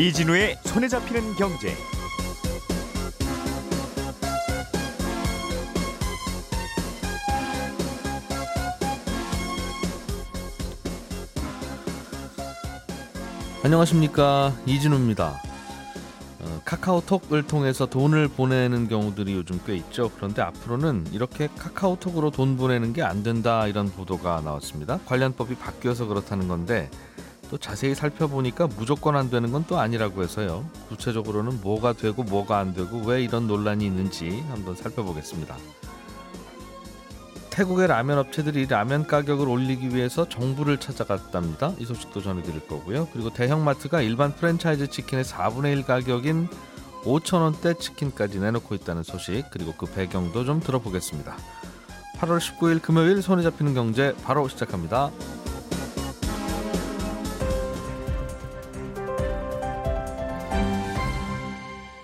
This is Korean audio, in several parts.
이진우의 손에 잡히는 경제. 안녕하십니까 이진우입니다. 어, 카카오톡을 통해서 돈을 보내는 경우들이 요즘 꽤 있죠. 그런데 앞으로는 이렇게 카카오톡으로 돈 보내는 게 안 된다 이런 보도가 나왔습니다. 관련법이 바뀌어서 그렇다는 건데 또 자세히 살펴보니까 무조건 안 되는 건 또 아니라고 해서요. 구체적으로는 뭐가 되고 뭐가 안 되고 왜 이런 논란이 있는지 한번 살펴보겠습니다. 태국의 라면 업체들이 라면 가격을 올리기 위해서 정부를 찾아갔답니다. 이 소식도 전해드릴 거고요. 그리고 대형마트가 일반 프랜차이즈 치킨의 4분의 1 가격인 5천 원대 치킨까지 내놓고 있다는 소식 그리고 그 배경도 좀 들어보겠습니다. 8월 19일 금요일 손에 잡히는 경제 바로 시작합니다.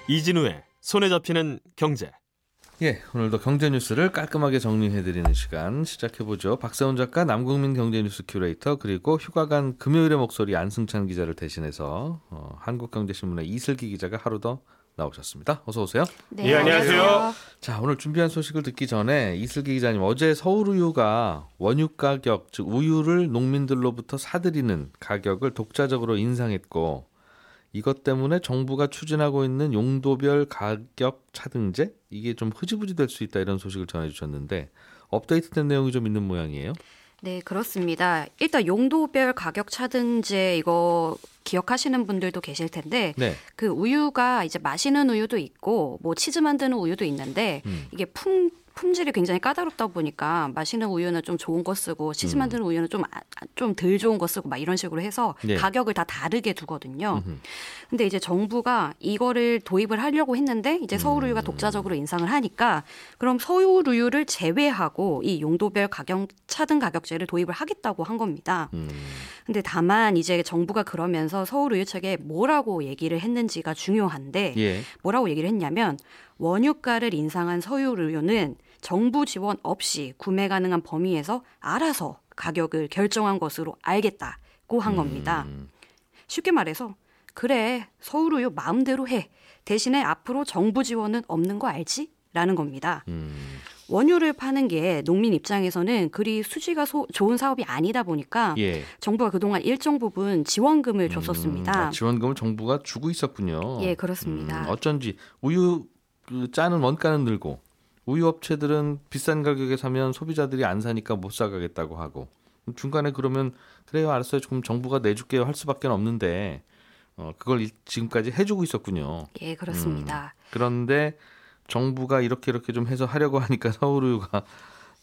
이진우의 손에 잡히는 경제. 예, 오늘도 경제 뉴스를 깔끔하게 정리해드리는 시간 시작해보죠. 박세훈 작가, 남국민 경제뉴스 큐레이터, 그리고 휴가 간 금요일의 목소리 안승찬 기자를 대신해서 어, 한국경제신문의 이슬기 기자가 하루 더 나오셨습니다. 어서 오세요. 네, 예, 안녕하세요. 자, 오늘 준비한 소식을 듣기 전에 이슬기 기자님 어제 서울우유가 원유 가격, 즉 우유를 농민들로부터 사들이는 가격을 독자적으로 인상했고 이것 때문에 정부가 추진하고 있는 용도별 가격 차등제 이게 좀 흐지부지 될 수 있다 이런 소식을 전해 주셨는데 업데이트된 내용이 좀 있는 모양이에요. 네, 그렇습니다. 일단 용도별 가격 차등제 이거 기억하시는 분들도 계실 텐데 네. 그 우유가 이제 마시는 우유도 있고 뭐 치즈 만드는 우유도 있는데 음. 이게 품 품질이 굉장히 까다롭다 보니까 마시는 우유는 좀 좋은 거 쓰고 치즈 음. 만드는 음. 우유는 좀 좀 덜 좋은 거 쓰고 막 이런 식으로 해서 네. 가격을 다 다르게 두거든요. 음흠. 근데 이제 정부가 이거를 도입을 하려고 했는데 이제 서울우유가 음. 독자적으로 인상을 하니까 그럼 서울우유를 제외하고 이 용도별 가격 차등 가격제를 도입을 하겠다고 한 겁니다. 음. 근데 다만 이제 정부가 그러면서 서울우유 측에 뭐라고 얘기를 했는지가 중요한데 예. 뭐라고 얘기를 했냐면 원유가를 인상한 서울우유는 정부 지원 없이 구매 가능한 범위에서 알아서 가격을 결정한 것으로 알겠다고 한 겁니다. 음. 쉽게 말해서 그래 서울우유 마음대로 해 대신에 앞으로 정부 지원은 없는 거 알지? 라는 겁니다. 음. 원유를 파는 게 농민 입장에서는 그리 수지가 소, 좋은 사업이 아니다 보니까 예. 정부가 그동안 일정 부분 지원금을 줬었습니다. 음, 아, 지원금을 정부가 주고 있었군요. 예, 그렇습니다. 음, 어쩐지 우유 그 짜는 원가는 늘고 우유 업체들은 비싼 가격에 사면 소비자들이 안 사니까 못 사가겠다고 하고 중간에 그러면 그래요 알았어요 조금 정부가 내줄게요 할 수밖에 없는데 어 그걸 지금까지 해주고 있었군요. 예 그렇습니다. 음, 그런데 정부가 이렇게 이렇게 좀 해서 하려고 하니까 서울우유가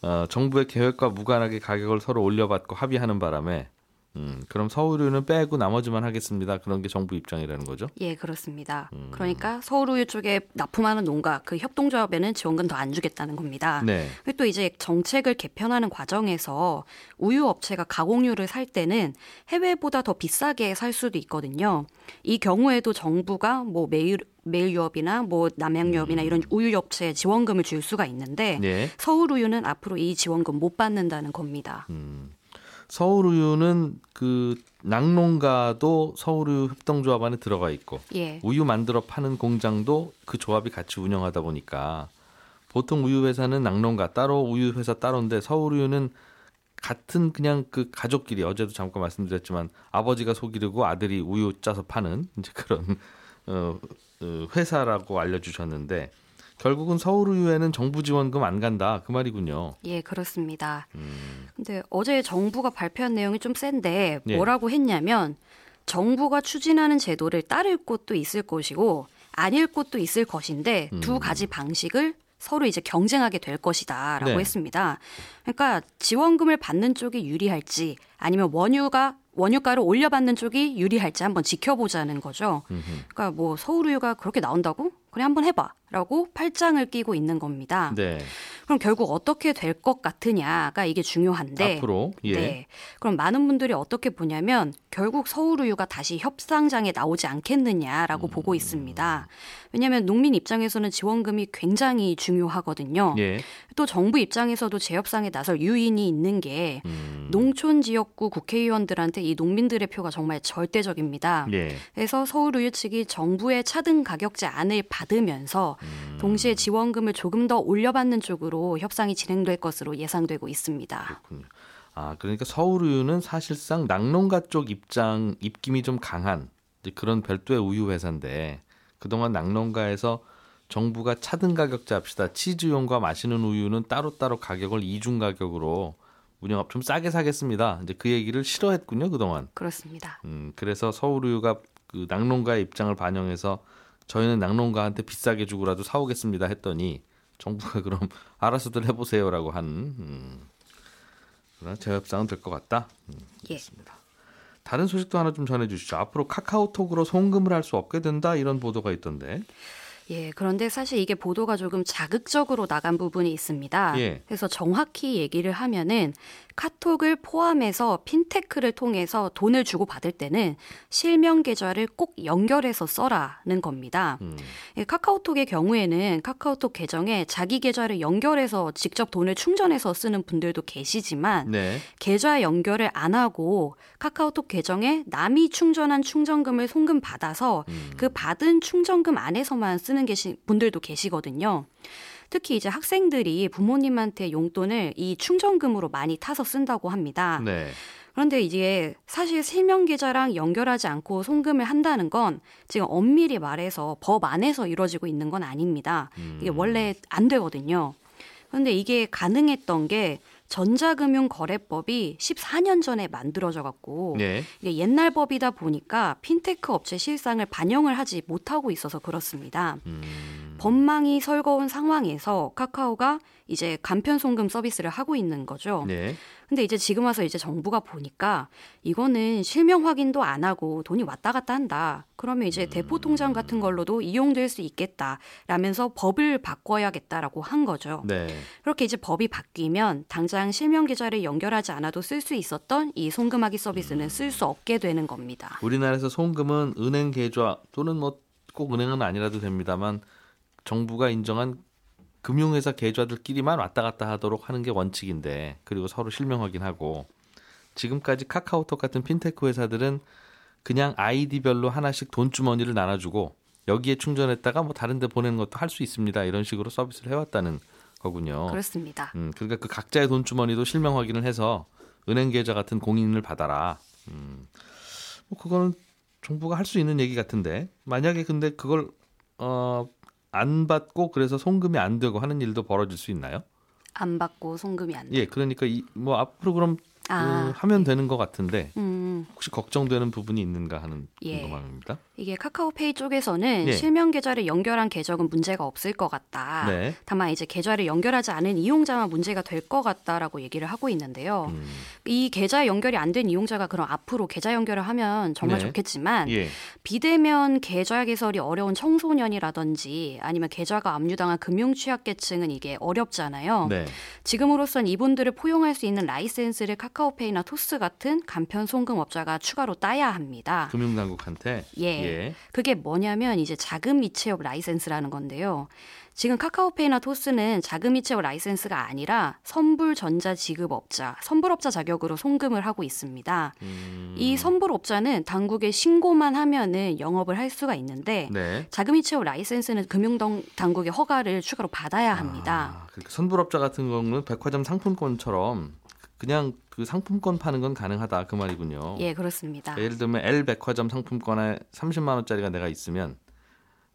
어, 정부의 계획과 무관하게 가격을 서로 올려받고 합의하는 바람에 음, 그럼 서울우유는 빼고 나머지만 하겠습니다. 그런 게 정부 입장이라는 거죠? 예, 그렇습니다. 음. 그러니까 서울우유 쪽에 납품하는 농가 그 협동조합에는 지원금 더 안 주겠다는 겁니다. 네. 또 이제 정책을 개편하는 과정에서 우유 업체가 가공유를 살 때는 해외보다 더 비싸게 살 수도 있거든요. 이 경우에도 정부가 뭐 매일 메일유업이나 뭐 남양유업이나 음. 이런 우유 업체에 지원금을 줄 수가 있는데 네. 서울우유는 앞으로 이 지원금 못 받는다는 겁니다. 음. 서울우유는 그 낙농가도 서울우유 협동조합 안에 들어가 있고 예. 우유 만들어 파는 공장도 그 조합이 같이 운영하다 보니까 보통 우유 회사는 낙농가 따로 우유 회사 따로인데 서울우유는 같은 그냥 그 가족끼리 어제도 잠깐 말씀드렸지만 아버지가 속이르고 아들이 우유 짜서 파는 이제 그런 어, 어 회사라고 알려주셨는데 결국은 서울우유에는 정부 지원금 안 간다 그 말이군요. 예, 그렇습니다. 음. 근데 어제 정부가 발표한 내용이 좀 센데 예. 뭐라고 예. 했냐면 정부가 추진하는 제도를 따를 곳도 있을 것이고 아닐 곳도 있을 것인데 음. 두 가지 방식을 서로 이제 경쟁하게 될 것이다라고 네. 했습니다. 그러니까 지원금을 받는 쪽이 유리할지 아니면 원유가 원유가를 올려받는 쪽이 유리할지 한번 지켜보자는 거죠. 그러니까 뭐 서울우유가 그렇게 나온다고? 그래 한번 해봐라고 팔짱을 끼고 있는 겁니다. 네. 그럼 결국 어떻게 될 것 같으냐가 이게 중요한데 앞으로 예. 네. 그럼 많은 분들이 어떻게 보냐면 결국 서울우유가 다시 협상장에 나오지 않겠느냐라고 음. 보고 있습니다. 왜냐하면 농민 입장에서는 지원금이 굉장히 중요하거든요. 예. 또 정부 입장에서도 재협상에 나설 유인이 있는 게 음. 농촌 지역구 국회의원들한테 이 농민들의 표가 정말 절대적입니다. 예. 그래서 서울우유 측이 정부의 차등 가격제 안을 받으면서 음. 동시에 지원금을 조금 더 올려받는 쪽으로 협상이 진행될 것으로 예상되고 있습니다. 그렇군요. 아 그러니까 서울우유는 사실상 낙농가 쪽 입장 입김이 좀 강한 그런 별도의 우유 회사인데 그동안 낙농가에서 정부가 차등 가격제 합시다. 치즈용과 마시는 우유는 따로따로 가격을 이중 가격으로 운영업 좀 싸게 사겠습니다. 이제 그 얘기를 싫어했군요 그동안. 그렇습니다. 음 그래서 서울우유가 그 낙농가의 입장을 반영해서 저희는 낙농가한테 비싸게 주고라도 사오겠습니다 했더니 정부가 그럼 알아서들 해보세요라고 한 음, 그런 재협상은 될 것 같다. 음, 예. 다른 소식도 하나 좀 전해주시죠. 앞으로 카카오톡으로 송금을 할 수 없게 된다 이런 보도가 있던데. 예, 그런데 사실 이게 보도가 조금 자극적으로 나간 부분이 있습니다. 예. 그래서 정확히 얘기를 하면은 카톡을 포함해서 핀테크를 통해서 돈을 주고 받을 때는 실명 계좌를 꼭 연결해서 써라는 겁니다. 음. 예, 카카오톡의 경우에는 카카오톡 계정에 자기 계좌를 연결해서 직접 돈을 충전해서 쓰는 분들도 계시지만 네. 계좌 연결을 안 하고 카카오톡 계정에 남이 충전한 충전금을 송금 받아서 음. 그 받은 충전금 안에서만 쓰는 분들도 계시거든요. 특히 이제 학생들이 부모님한테 용돈을 이 충전금으로 많이 타서 쓴다고 합니다. 네. 그런데 이제 사실 실명 계좌랑 연결하지 않고 송금을 한다는 건 지금 엄밀히 말해서 법 안에서 이루어지고 있는 건 아닙니다. 이게 음. 원래 안 되거든요. 그런데 이게 가능했던 게 전자금융거래법이 14년 전에 만들어져 갖고 네. 이게 옛날 법이다 보니까 핀테크 업체 실상을 반영을 하지 못하고 있어서 그렇습니다. 음. 법망이 설거운 상황에서 카카오가 이제 간편 송금 서비스를 하고 있는 거죠. 네. 근데 이제 지금 와서 이제 정부가 보니까 이거는 실명 확인도 안 하고 돈이 왔다 갔다 한다. 그러면 이제 대포 통장 같은 걸로도 이용될 수 있겠다라면서 법을 바꿔야겠다라고 한 거죠. 네. 그렇게 이제 법이 바뀌면 당장 실명 계좌를 연결하지 않아도 쓸 수 있었던 이 송금하기 서비스는 쓸 수 없게 되는 겁니다. 우리나라에서 송금은 은행 계좌 또는 뭐 꼭 은행은 아니라도 됩니다만 정부가 인정한 금융회사 계좌들끼리만 왔다 갔다 하도록 하는 게 원칙인데 그리고 서로 실명 확인하고 지금까지 카카오톡 같은 핀테크 회사들은 그냥 아이디별로 하나씩 돈 주머니를 나눠주고 여기에 충전했다가 뭐 다른 데 보내는 것도 할 수 있습니다. 이런 식으로 서비스를 해왔다는 거군요. 그렇습니다. 음, 그러니까 그 각자의 돈 주머니도 실명 확인을 해서 은행 계좌 같은 공인을 받아라. 음, 뭐 그거는 정부가 할 수 있는 얘기 같은데 만약에 근데 그걸 어, 안 받고 그래서 송금이 안 되고 하는 일도 벌어질 수 있나요? 안 받고 송금이 안 돼. 예, 그러니까 이, 뭐 앞으로 그럼 아, 그 하면 되는 것 같은데 음. 혹시 걱정되는 부분이 있는가 하는 예. 궁금합니다. 이게 카카오페이 쪽에서는 예. 실명 계좌를 연결한 계정은 문제가 없을 것 같다. 네. 다만 이제 계좌를 연결하지 않은 이용자만 문제가 될 것 같다라고 얘기를 하고 있는데요. 음. 이 계좌 연결이 안 된 이용자가 그럼 앞으로 계좌 연결을 하면 정말 네. 좋겠지만 예. 비대면 계좌 개설이 어려운 청소년이라든지 아니면 계좌가 압류당한 금융 취약계층은 이게 어렵잖아요. 네. 지금으로선 이분들을 포용할 수 있는 라이센스를 카카오페이나 토스 같은 간편 송금업자가 추가로 따야 합니다. 금융당국한테 예. 예. 그게 뭐냐면 이제 자금 이체업 라이센스라는 건데요. 지금 카카오페이나 토스는 자금 이체업 라이센스가 아니라 선불 전자 지급업자, 선불업자 자격으로 송금을 하고 있습니다. 음. 이 선불업자는 당국에 신고만 하면은 영업을 할 수가 있는데 네. 자금 이체업 라이센스는 금융 당국의 허가를 추가로 받아야 합니다. 아, 그러니까 선불업자 같은 경우는 백화점 상품권처럼 그냥 그 상품권 파는 건 가능하다 그 말이군요. 예, 그렇습니다. 예를 들면 L 백화점 상품권에 30만 원짜리가 내가 있으면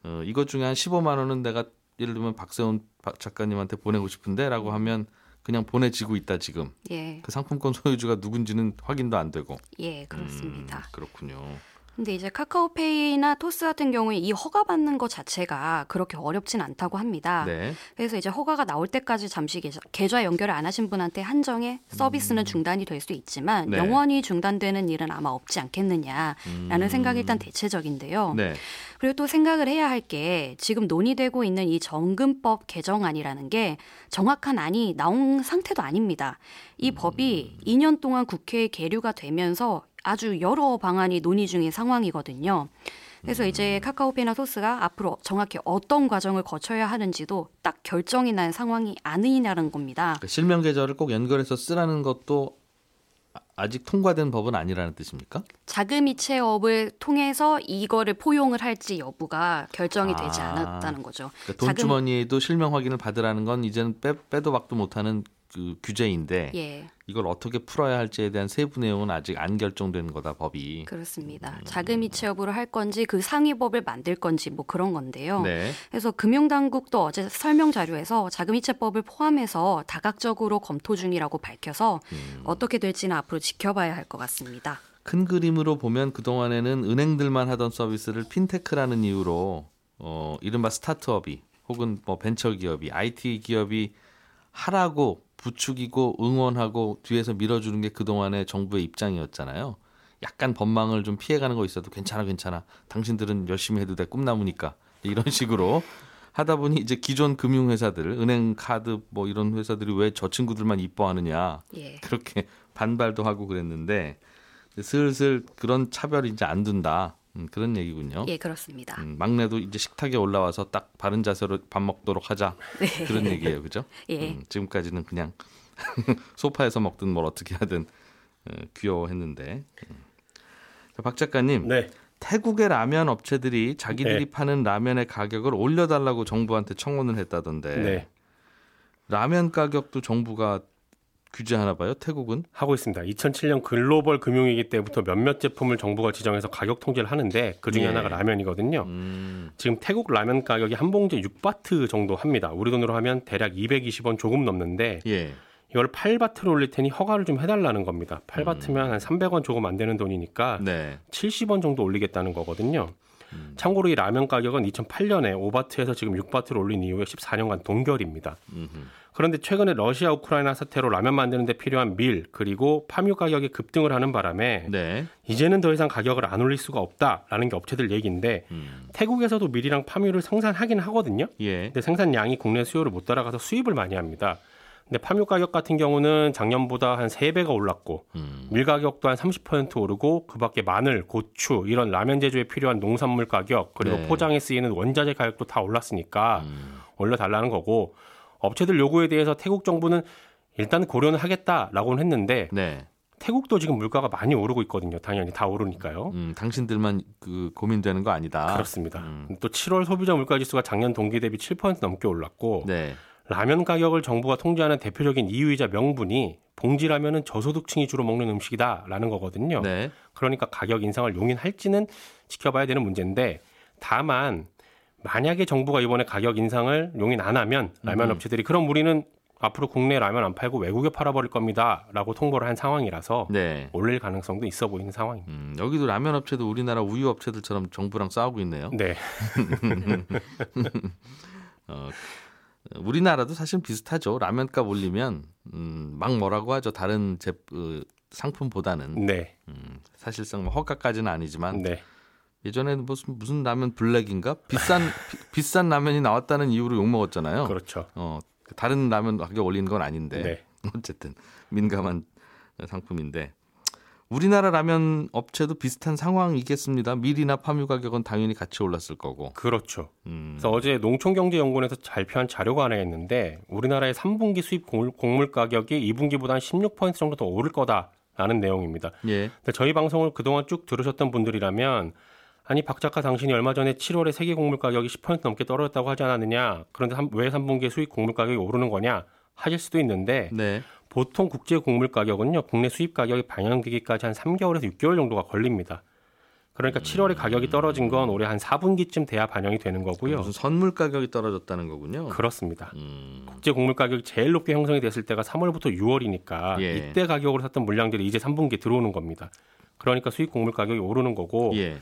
어, 이것 중에 한 15만 원은 내가 예를 들면 박세훈 작가님한테 보내고 싶은데라고 하면 그냥 보내지고 있다 지금. 예. 그 상품권 소유주가 누군지는 확인도 안 되고. 예, 그렇습니다. 음, 그렇군요. 근데 이제 카카오페이나 토스 같은 경우에 이 허가 받는 것 자체가 그렇게 어렵진 않다고 합니다. 네. 그래서 이제 허가가 나올 때까지 잠시 계좌, 계좌 연결을 안 하신 분한테 한정에 서비스는 음. 중단이 될 수 있지만 네. 영원히 중단되는 일은 아마 없지 않겠느냐라는 음. 생각이 일단 대체적인데요. 네. 그리고 또 생각을 해야 할 게 지금 논의되고 있는 이 정금법 개정안이라는 게 정확한 안이 나온 상태도 아닙니다. 이 법이 2년 동안 국회에 계류가 되면서 아주 여러 방안이 논의 중인 상황이거든요. 그래서 이제 카카오페이나 소스가 앞으로 정확히 어떤 과정을 거쳐야 하는지도 딱 결정이 난 상황이 아니냐는 겁니다. 그 실명 계좌를 꼭 연결해서 쓰라는 것도 아직 통과된 법은 아니라는 뜻입니까? 자금이체업을 통해서 이거를 포용을 할지 여부가 결정이 되지 아, 않았다는 거죠. 그러니까 돈 주머니에도 실명 확인을 받으라는 건 이제는 빼, 빼도 박도 못하는 그 규제인데 예. 이걸 어떻게 풀어야 할지에 대한 세부 내용은 아직 안 결정된 거다 법이 그렇습니다. 음. 자금이체 여부를 할 건지 그 상위법을 만들 건지 뭐 그런 건데요. 네. 그래서 금융당국도 어제 설명 자료에서 자금이체법을 포함해서 다각적으로 검토 중이라고 밝혀서 음. 어떻게 될지는 앞으로 지켜봐야 할 것 같습니다. 큰 그림으로 보면 그 동안에는 은행들만 하던 서비스를 핀테크라는 이유로 어 이른바 스타트업이 혹은 뭐 벤처 기업이 IT 기업이 하라고 부추기고 응원하고 뒤에서 밀어주는 게 그동안의 정부의 입장이었잖아요. 약간 법망을 좀 피해가는 거 있어도 괜찮아 괜찮아. 당신들은 열심히 해도 돼 꿈나무니까. 이런 식으로 하다 보니 이제 기존 금융회사들, 은행 카드 뭐 이런 회사들이 왜 저 친구들만 이뻐하느냐. 예. 그렇게 반발도 하고 그랬는데 슬슬 그런 차별이 이제 안 둔다. 음, 그런 얘기군요. 예, 그렇습니다. 음, 막내도 이제 식탁에 올라와서 딱 바른 자세로 밥 먹도록 하자. 네. 그런 얘기예요, 그죠? 예. 음, 지금까지는 그냥 소파에서 먹든 뭘 어떻게 하든 어, 귀여워했는데. 음. 박 작가님. 네. 태국의 라면 업체들이 자기들이 네. 파는 라면의 가격을 올려달라고 정부한테 청원을 했다던데. 네. 라면 가격도 정부가 규제하나 봐요. 태국은 하고 있습니다. 2007년 글로벌 금융위기 때부터 몇몇 제품을 정부가 지정해서 가격 통제를 하는데 그 중에 예. 하나가 라면이거든요. 음. 지금 태국 라면 가격이 한 봉지에 6바트 정도 합니다. 우리 돈으로 하면 대략 220원 조금 넘는데 예. 이걸 8바트로 올릴 테니 허가를 좀 해달라는 겁니다. 8바트면 음. 한 300원 조금 안 되는 돈이니까 네. 70원 정도 올리겠다는 거거든요. 음. 참고로 이 라면 가격은 2008년에 5바트에서 지금 6바트로 올린 이후에 14년간 동결입니다. 음흠. 그런데 최근에 러시아 우크라이나 사태로 라면 만드는 데 필요한 밀 그리고 파묘 가격이 급등을 하는 바람에 네. 이제는 더 이상 가격을 안 올릴 수가 없다라는 게 업체들 얘기인데 음. 태국에서도 밀이랑 파묘를 생산하긴 하거든요. 예. 근데 생산량이 국내 수요를 못 따라가서 수입을 많이 합니다. 근데 파묘 가격 같은 경우는 작년보다 한 3배가 올랐고 음. 밀 가격도 한 30% 오르고 그밖에 마늘, 고추 이런 라면 제조에 필요한 농산물 가격 그리고 네. 포장에 쓰이는 원자재 가격도 다 올랐으니까 음. 올려달라는 거고 업체들 요구에 대해서 태국 정부는 일단 고려는 하겠다라고는 했는데 네. 태국도 지금 물가가 많이 오르고 있거든요. 당연히 다 오르니까요. 음, 당신들만 그 고민되는 거 아니다. 그렇습니다. 음. 또 7월 소비자 물가 지수가 작년 동기 대비 7% 넘게 올랐고 네. 라면 가격을 정부가 통제하는 대표적인 이유이자 명분이 봉지라면은 저소득층이 주로 먹는 음식이다라는 거거든요. 네. 그러니까 가격 인상을 용인할지는 지켜봐야 되는 문제인데 다만 만약에 정부가 이번에 가격 인상을 용인 안 하면 라면 음. 업체들이 그럼 우리는 앞으로 국내 라면 안 팔고 외국에 팔아버릴 겁니다라고 통보를 한 상황이라서 네. 올릴 가능성도 있어 보이는 상황입니다. 음, 여기도 라면 업체도 우리나라 우유 업체들처럼 정부랑 싸우고 있네요. 네. 어, 우리나라도 사실 비슷하죠. 라면값 올리면 음, 막 뭐라고 하죠. 다른 제 그, 상품보다는 네. 음, 사실상 뭐 허가까지는 아니지만 네. 예전에는 무슨 무슨 라면 블랙인가 비싼 비, 싼 라면이 나왔다는 이유로 욕 먹었잖아요. 그렇죠. 어 다른 라면 가격 올리는 건 아닌데 네. 어쨌든 민감한 상품인데 우리나라 라면 업체도 비슷한 상황이겠습니다. 밀이나 파묘 가격은 당연히 같이 올랐을 거고. 그렇죠. 음. 그래서 어제 농촌경제연구원에서 발표한 자료가 하나 있는데 우리나라의 3분기 수입 곡물 가격이 2분기보다 한 16% 정도 더 오를 거다라는 내용입니다. 예. 저희 방송을 그동안 쭉 들으셨던 분들이라면 아니 박 작가 당신이 얼마 전에 7월에 세계 곡물 가격이 10% 넘게 떨어졌다고 하지 않았느냐? 그런데 왜 3분기에 수입 곡물 가격이 오르는 거냐? 하실 수도 있는데 네. 보통 국제 곡물 가격은요 국내 수입 가격이 반영되기까지 한 3개월에서 6개월 정도가 걸립니다. 그러니까 7월에 가격이 떨어진 건 올해 한 4분기쯤 돼야 반영이 되는 거고요. 무슨 선물 가격이 떨어졌다는 거군요. 그렇습니다. 음. 국제 곡물 가격이 제일 높게 형성이 됐을 때가 3월부터 6월이니까 예. 이때 가격으로 샀던 물량들이 이제 3분기에 들어오는 겁니다. 그러니까 수입 곡물 가격이 오르는 거고 예.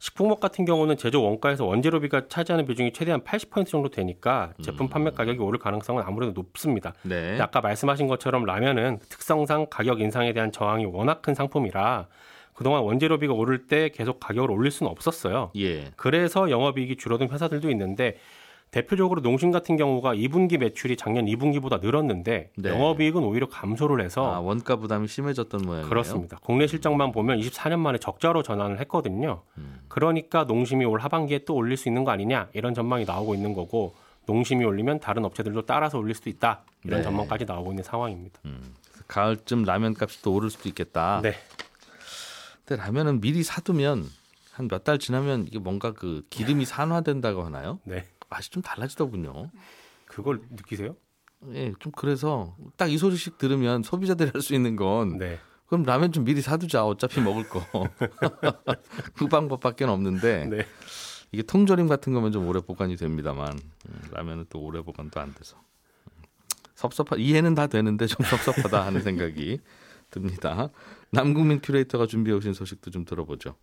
식품업 같은 경우는 제조 원가에서 원재료비가 차지하는 비중이 최대한 80% 정도 되니까 제품 판매 가격이 오를 가능성은 아무래도 높습니다. 네. 아까 말씀하신 것처럼 라면은 특성상 가격 인상에 대한 저항이 워낙 큰 상품이라 그동안 원재료비가 오를 때 계속 가격을 올릴 수는 없었어요. 예. 그래서 영업이익이 줄어든 회사들도 있는데 대표적으로 농심 같은 경우가 2분기 매출이 작년 2분기보다 늘었는데 네. 영업이익은 오히려 감소를 해서 아, 원가 부담이 심해졌던 모양이에요. 그렇습니다. 국내 실적만 보면 24년 만에 적자로 전환을 했거든요. 음. 그러니까 농심이 올 하반기에 또 올릴 수 있는 거 아니냐 이런 전망이 나오고 있는 거고 농심이 올리면 다른 업체들도 따라서 올릴 수도 있다 이런 네. 전망까지 나오고 있는 상황입니다. 음. 가을쯤 라면 값이 또 오를 수도 있겠다. 네. 근데 라면은 미리 사두면 한 몇 달 지나면 이게 뭔가 그 기름이 산화된다고 하나요? 네. 맛이 좀 달라지더군요. 그걸 느끼세요? 예, 좀 그래서 딱 이 소식 들으면 소비자들이 할 수 있는 건 네. 그럼 라면 좀 미리 사두자. 어차피 먹을 거. 그 방법밖에 없는데 네. 이게 통조림 같은 거면 좀 오래 보관이 됩니다만 음, 라면은 또 오래 보관도 안 돼서 섭섭하 이해는 다 되는데 좀 섭섭하다 하는 생각이 듭니다. 남국민 큐레이터가 준비해 오신 소식도 좀 들어보죠.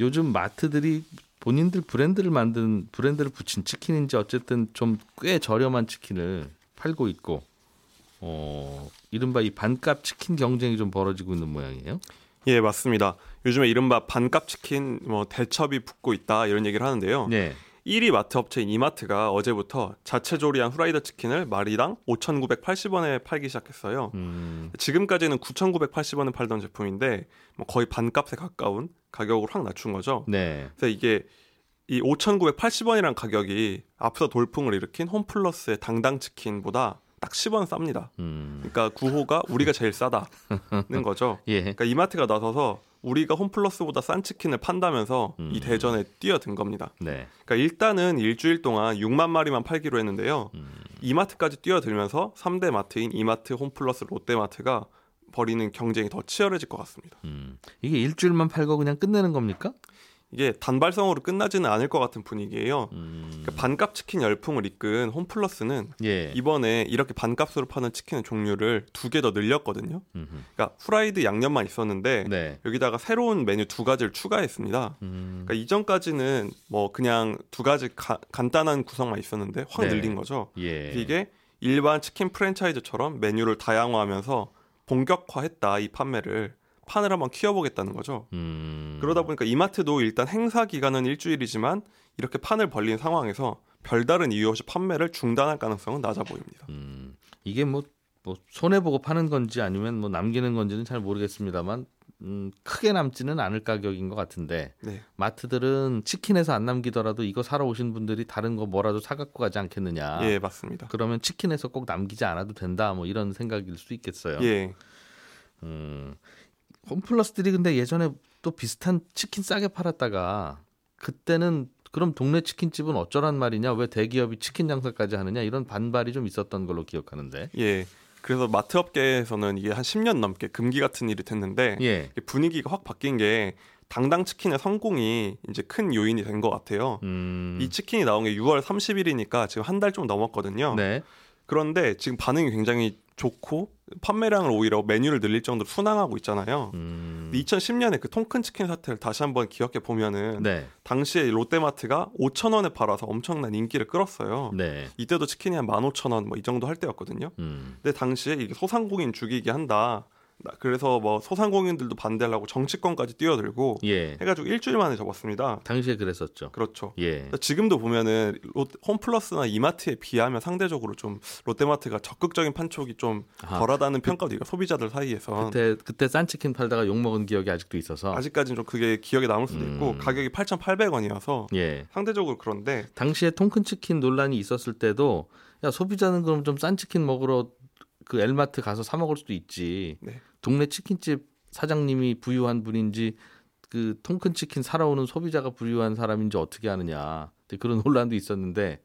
요즘 마트들이 본인들 브랜드를 만든 브랜드를 붙인 치킨인지 어쨌든 좀 꽤 저렴한 치킨을 팔고 있고 어 이른바 이 반값 치킨 경쟁이 좀 벌어지고 있는 모양이에요. 예, 맞습니다. 요즘에 이른바 반값 치킨 뭐 대첩이 붙고 있다 이런 얘기를 하는데요. 네. 1위 마트 업체인 이마트가 어제부터 자체 조리한 후라이드 치킨을 마리당 5,980원에 팔기 시작했어요. 음. 지금까지는 9,980원에 팔던 제품인데 뭐 거의 반값에 가까운 가격으로 확 낮춘 거죠. 네. 그래서 이게 이 5,980원이란 가격이 앞서 돌풍을 일으킨 홈플러스의 당당 치킨보다 딱 10원 쌉니다. 음. 그러니까 구호가 우리가 제일 싸다는 거죠. 예. 그러니까 이마트가 나서서 우리가 홈플러스보다 싼 치킨을 판다면서 음. 이 대전에 뛰어든 겁니다. 네. 그러니까 일단은 일주일 동안 6만 마리만 팔기로 했는데요. 음. 이마트까지 뛰어들면서 3대 마트인 이마트, 홈플러스, 롯데마트가 벌이는 경쟁이 더 치열해질 것 같습니다. 음. 이게 일주일만 팔고 그냥 끝내는 겁니까? 이게 단발성으로 끝나지는 않을 것 같은 분위기예요. 음. 그러니까 반값 치킨 열풍을 이끈 홈플러스는 예. 이번에 이렇게 반값으로 파는 치킨의 종류를 두 개 더 늘렸거든요. 음흠. 그러니까 후라이드 양념만 있었는데 네. 여기다가 새로운 메뉴 두 가지를 추가했습니다. 음. 그러니까 이전까지는 뭐 그냥 두 가지 가, 간단한 구성만 있었는데 확 네. 늘린 거죠. 예. 이게 일반 치킨 프랜차이즈처럼 메뉴를 다양화하면서 본격화했다 이 판매를 판을 한번 키워보겠다는 거죠. 음. 그러다 보니까 이마트도 일단 행사 기간은 일주일이지만 이렇게 판을 벌린 상황에서 별다른 이유 없이 판매를 중단할 가능성은 낮아 보입니다. 음. 이게 뭐, 뭐 손해 보고 파는 건지 아니면 뭐 남기는 건지는 잘 모르겠습니다만 음, 크게 남지는 않을 가격인 것 같은데 네. 마트들은 치킨에서 안 남기더라도 이거 사러 오신 분들이 다른 거 뭐라도 사 갖고 가지 않겠느냐. 예, 맞습니다. 그러면 치킨에서 꼭 남기지 않아도 된다. 뭐 이런 생각일 수 있겠어요. 예. 음, 홈플러스들이 근데 예전에 또 비슷한 치킨 싸게 팔았다가 그때는 그럼 동네 치킨집은 어쩌란 말이냐 왜 대기업이 치킨 장사까지 하느냐 이런 반발이 좀 있었던 걸로 기억하는데 예 그래서 마트 업계에서는 이게 한 10년 넘게 금기 같은 일이 됐는데 예. 분위기가 확 바뀐 게 당당 치킨의 성공이 이제 큰 요인이 된 것 같아요. 음. 이 치킨이 나온 게 6월 30일이니까 지금 한 달 좀 넘었거든요. 네. 그런데 지금 반응이 굉장히 좋고 판매량을 오히려 메뉴를 늘릴 정도로 순항하고 있잖아요. 음. 2010년에 그 통큰 치킨 사태를 다시 한번 기억해 보면은 네. 당시에 롯데마트가 5천 원에 팔아서 엄청난 인기를 끌었어요. 네. 이때도 치킨이 한 15,000원 뭐 이 정도 할 때였거든요. 음. 근데 당시에 이게 소상공인 죽이게 한다. 그래서 뭐 소상공인들도 반대하려고 정치권까지 뛰어들고 예. 해가지고 일주일 만에 접었습니다. 당시에 그랬었죠. 그렇죠. 예. 지금도 보면은 홈플러스나 이마트에 비하면 상대적으로 좀 롯데마트가 적극적인 판촉이 좀 아하. 덜하다는 평가도 있고 소비자들 사이에서 그때 그때 싼 치킨 팔다가 욕 먹은 기억이 아직도 있어서 아직까지는 좀 그게 기억에 남을 수도 있고 음. 가격이 8,800원이어서 예. 상대적으로 그런데 당시에 통큰 치킨 논란이 있었을 때도 야 소비자는 그럼 좀 싼 치킨 먹으러 그 엘마트 가서 사 먹을 수도 있지. 네. 동네 치킨집 사장님이 부유한 분인지 그 통큰 치킨 사러 오는 소비자가 부유한 사람인지 어떻게 아느냐. 그런 논란도 있었는데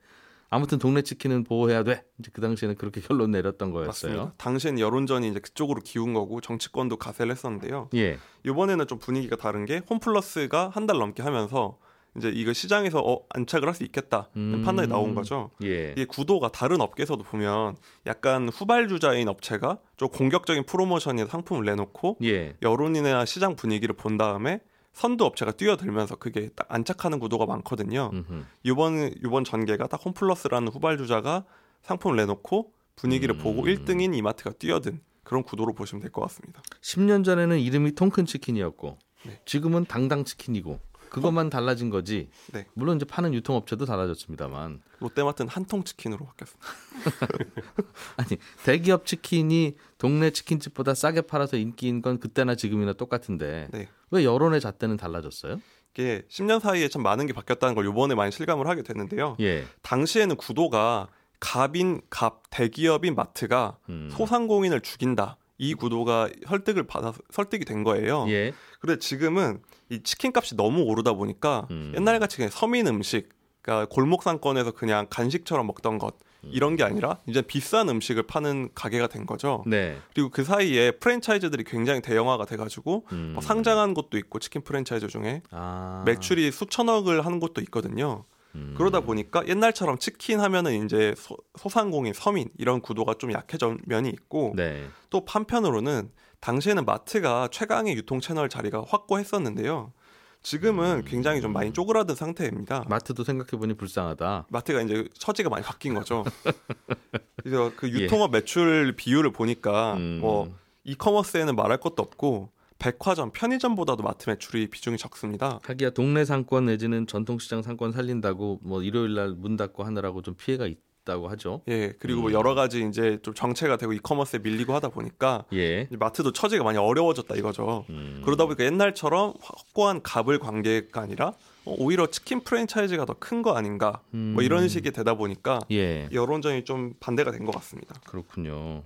아무튼 동네 치킨은 보호해야 돼. 이제 그 당시에는 그렇게 결론 내렸던 거였어요. 맞습니다. 당시엔 여론전이 이제 그쪽으로 기운 거고 정치권도 가세를 했었는데요. 예. 이번에는 좀 분위기가 다른 게 홈플러스가 한 달 넘게 하면서 이제 이거 시장에서 어, 안착을 할 수 있겠다 음. 판단이 나온 거죠. 예. 이게 구도가 다른 업계에서도 보면 약간 후발주자인 업체가 좀 공격적인 프로모션이 상품을 내놓고 예. 여론이나 시장 분위기를 본 다음에 선두 업체가 뛰어들면서 그게 딱 안착하는 구도가 많거든요. 음흠. 이번 이번 전개가 딱 홈플러스라는 후발주자가 상품을 내놓고 분위기를 음. 보고 1등인 이마트가 뛰어든 그런 구도로 보시면 될 것 같습니다. 10년 전에는 이름이 통큰 치킨이었고 네. 지금은 당당 치킨이고 그것만 달라진 거지. 네. 물론 이제 파는 유통업체도 달라졌습니다만. 롯데마트는 한통 치킨으로 바뀌었습니다. 아니 대기업 치킨이 동네 치킨집보다 싸게 팔아서 인기인 건 그때나 지금이나 똑같은데 네. 왜 여론의 잣대는 달라졌어요? 이게 10년 사이에 참 많은 게 바뀌었다는 걸 이번에 많이 실감을 하게 됐는데요. 예. 당시에는 구도가 갑인 갑 대기업인 마트가 음. 소상공인을 죽인다. 이 구도가 설득을 받아 설득이 된 거예요. 예. 그런데 지금은 이 치킨 값이 너무 오르다 보니까 음. 옛날 같이 그냥 서민 음식, 그러니까 골목 상권에서 그냥 간식처럼 먹던 것 이런 게 아니라 이제 비싼 음식을 파는 가게가 된 거죠. 네. 그리고 그 사이에 프랜차이즈들이 굉장히 대형화가 돼가지고 음. 뭐 상장한 곳도 있고 치킨 프랜차이즈 중에 아. 매출이 수천억을 하는 곳도 있거든요. 음. 그러다 보니까 옛날처럼 치킨 하면은 이제 소, 상공인 서민 이런 구도가 좀 약해진 면이 있고 네. 또 한편으로는 당시에는 마트가 최강의 유통 채널 자리가 확고했었는데요. 지금은 음. 굉장히 좀 많이 쪼그라든 상태입니다. 마트도 생각해보니 불쌍하다. 마트가 이제 처지가 많이 바뀐 거죠. 그래서 그 유통업 예. 매출 비율을 보니까 음. 뭐 이커머스에는 말할 것도 없고 백화점, 편의점보다도 마트 매출이 비중이 적습니다. 하기야 동네 상권 내지는 전통시장 상권 살린다고 뭐 일요일 날 문 닫고 하느라고 좀 피해가 있. 다고 하죠. 예, 그리고 뭐 음. 여러 가지 이제 좀 정체가 되고 이커머스에 밀리고 하다 보니까 예. 마트도 처지가 많이 어려워졌다 이거죠. 음. 그러다 보니까 옛날처럼 확고한 갑을 관계가 아니라 어, 오히려 치킨 프랜차이즈가 더 큰 거 아닌가 음. 뭐 이런 식이 되다 보니까 예. 여론전이 좀 반대가 된 것 같습니다. 그렇군요.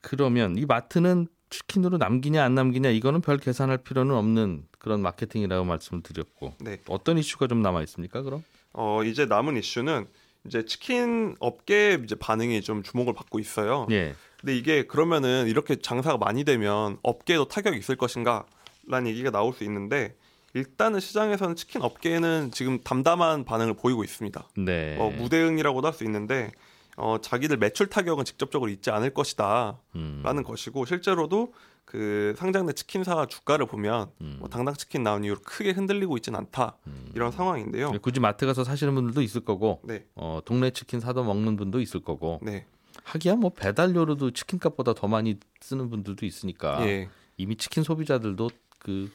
그러면 이 마트는 치킨으로 남기냐 안 남기냐 이거는 별 계산할 필요는 없는 그런 마케팅이라고 말씀을 드렸고 네. 어떤 이슈가 좀 남아 있습니까? 그럼? 어 이제 남은 이슈는 이제 치킨 업계 이제 반응이 좀 주목을 받고 있어요. 예. 근데 이게 그러면은 이렇게 장사가 많이 되면 업계에도 타격이 있을 것인가라는 얘기가 나올 수 있는데 일단은 시장에서는 치킨 업계는 지금 담담한 반응을 보이고 있습니다. 네. 어, 무대응이라고도 할 수 있는데 어, 자기들 매출 타격은 직접적으로 있지 않을 것이다라는 음. 것이고 실제로도 그 상장된 치킨사 주가를 보면 음. 뭐 당당 치킨 나온 이후로 크게 흔들리고 있지는 않다 음. 이런 상황인데요. 네, 굳이 마트 가서 사시는 분들도 있을 거고, 네. 어, 동네 치킨 사다 먹는 분도 있을 거고. 네. 하기야 뭐 배달료로도 치킨값보다 더 많이 쓰는 분들도 있으니까 예. 이미 치킨 소비자들도 그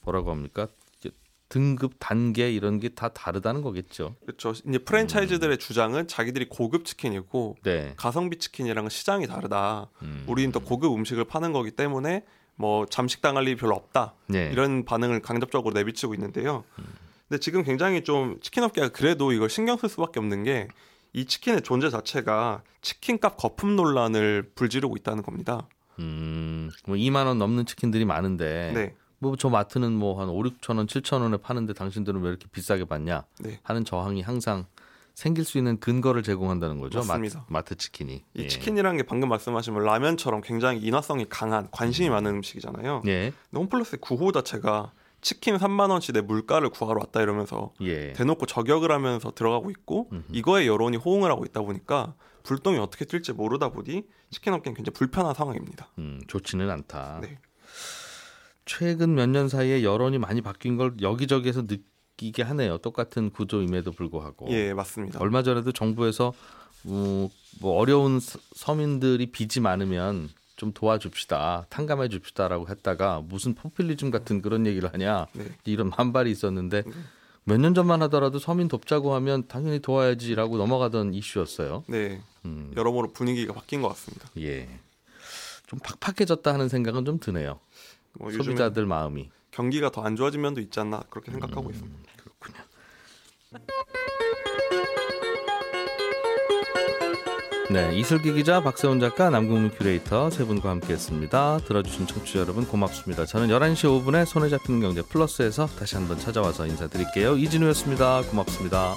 뭐라고 합니까 등급 단계 이런 게 다 다르다는 거겠죠. 그렇죠. 이제 프랜차이즈들의 음. 주장은 자기들이 고급 치킨이고 네. 가성비 치킨이랑은 시장이 다르다. 음. 우리는 더 고급 음식을 파는 거기 때문에 뭐 잠식 당할 일이 별로 없다. 네. 이런 반응을 강접적으로 내비치고 있는데요. 음. 근데 지금 굉장히 좀 치킨 업계가 그래도 이걸 신경 쓸 수밖에 없는 게 이 치킨의 존재 자체가 치킨값 거품 논란을 불지르고 있다는 겁니다. 음, 뭐 2만 원 넘는 치킨들이 많은데 네. 뭐 저 마트는 뭐 한 5, 6천 원, 7천 원에 파는데 당신들은 왜 이렇게 비싸게 받냐 네. 하는 저항이 항상 생길 수 있는 근거를 제공한다는 거죠. 맞습니다. 마 트, 치킨이. 이 예. 치킨이라는 게 방금 말씀하신 뭐 라면처럼 굉장히 인화성이 강한 관심이 음. 많은 음식이잖아요. 예. 근데 홈플러스의 구호 자체가 치킨 3만 원씩 내 물가를 구하러 왔다 이러면서 예. 대놓고 저격을 하면서 들어가고 있고 음흠. 이거에 여론이 호응을 하고 있다 보니까 불똥이 어떻게 튈지 모르다 보니 치킨 업계는 굉장히 불편한 상황입니다. 음, 좋지는 않다. 네. 최근 몇 년 사이에 여론이 많이 바뀐 걸 여기저기에서 느끼게 하네요. 똑같은 구조임에도 불구하고. 예, 맞습니다. 얼마 전에도 정부에서 어, 뭐 어려운 서민들이 빚이 많으면 좀 도와줍시다, 탕감해 줍시다라고 했다가 무슨 포퓰리즘 같은 그런 얘기를 하냐 네. 이런 반발이 있었는데 네. 몇년 전만 하더라도 서민 돕자고 하면 당연히 도와야지라고 넘어가던 이슈였어요. 네, 음. 여러모로 분위기가 바뀐 것 같습니다. 예, 좀 팍팍해졌다 하는 생각은 좀 드네요. 뭐 소비자들 마음이 경기가 더 안 좋아진 면도 있지 않나 그렇게 생각하고 음, 있습니다. 그렇군요. 네, 이슬기 기자, 박세훈 작가, 남궁민 큐레이터 세 분과 함께했습니다. 들어주신 청취자 여러분 고맙습니다. 저는 11시 5분에 손에 잡히는 경제 플러스에서 다시 한번 찾아와서 인사드릴게요. 이진우였습니다. 고맙습니다.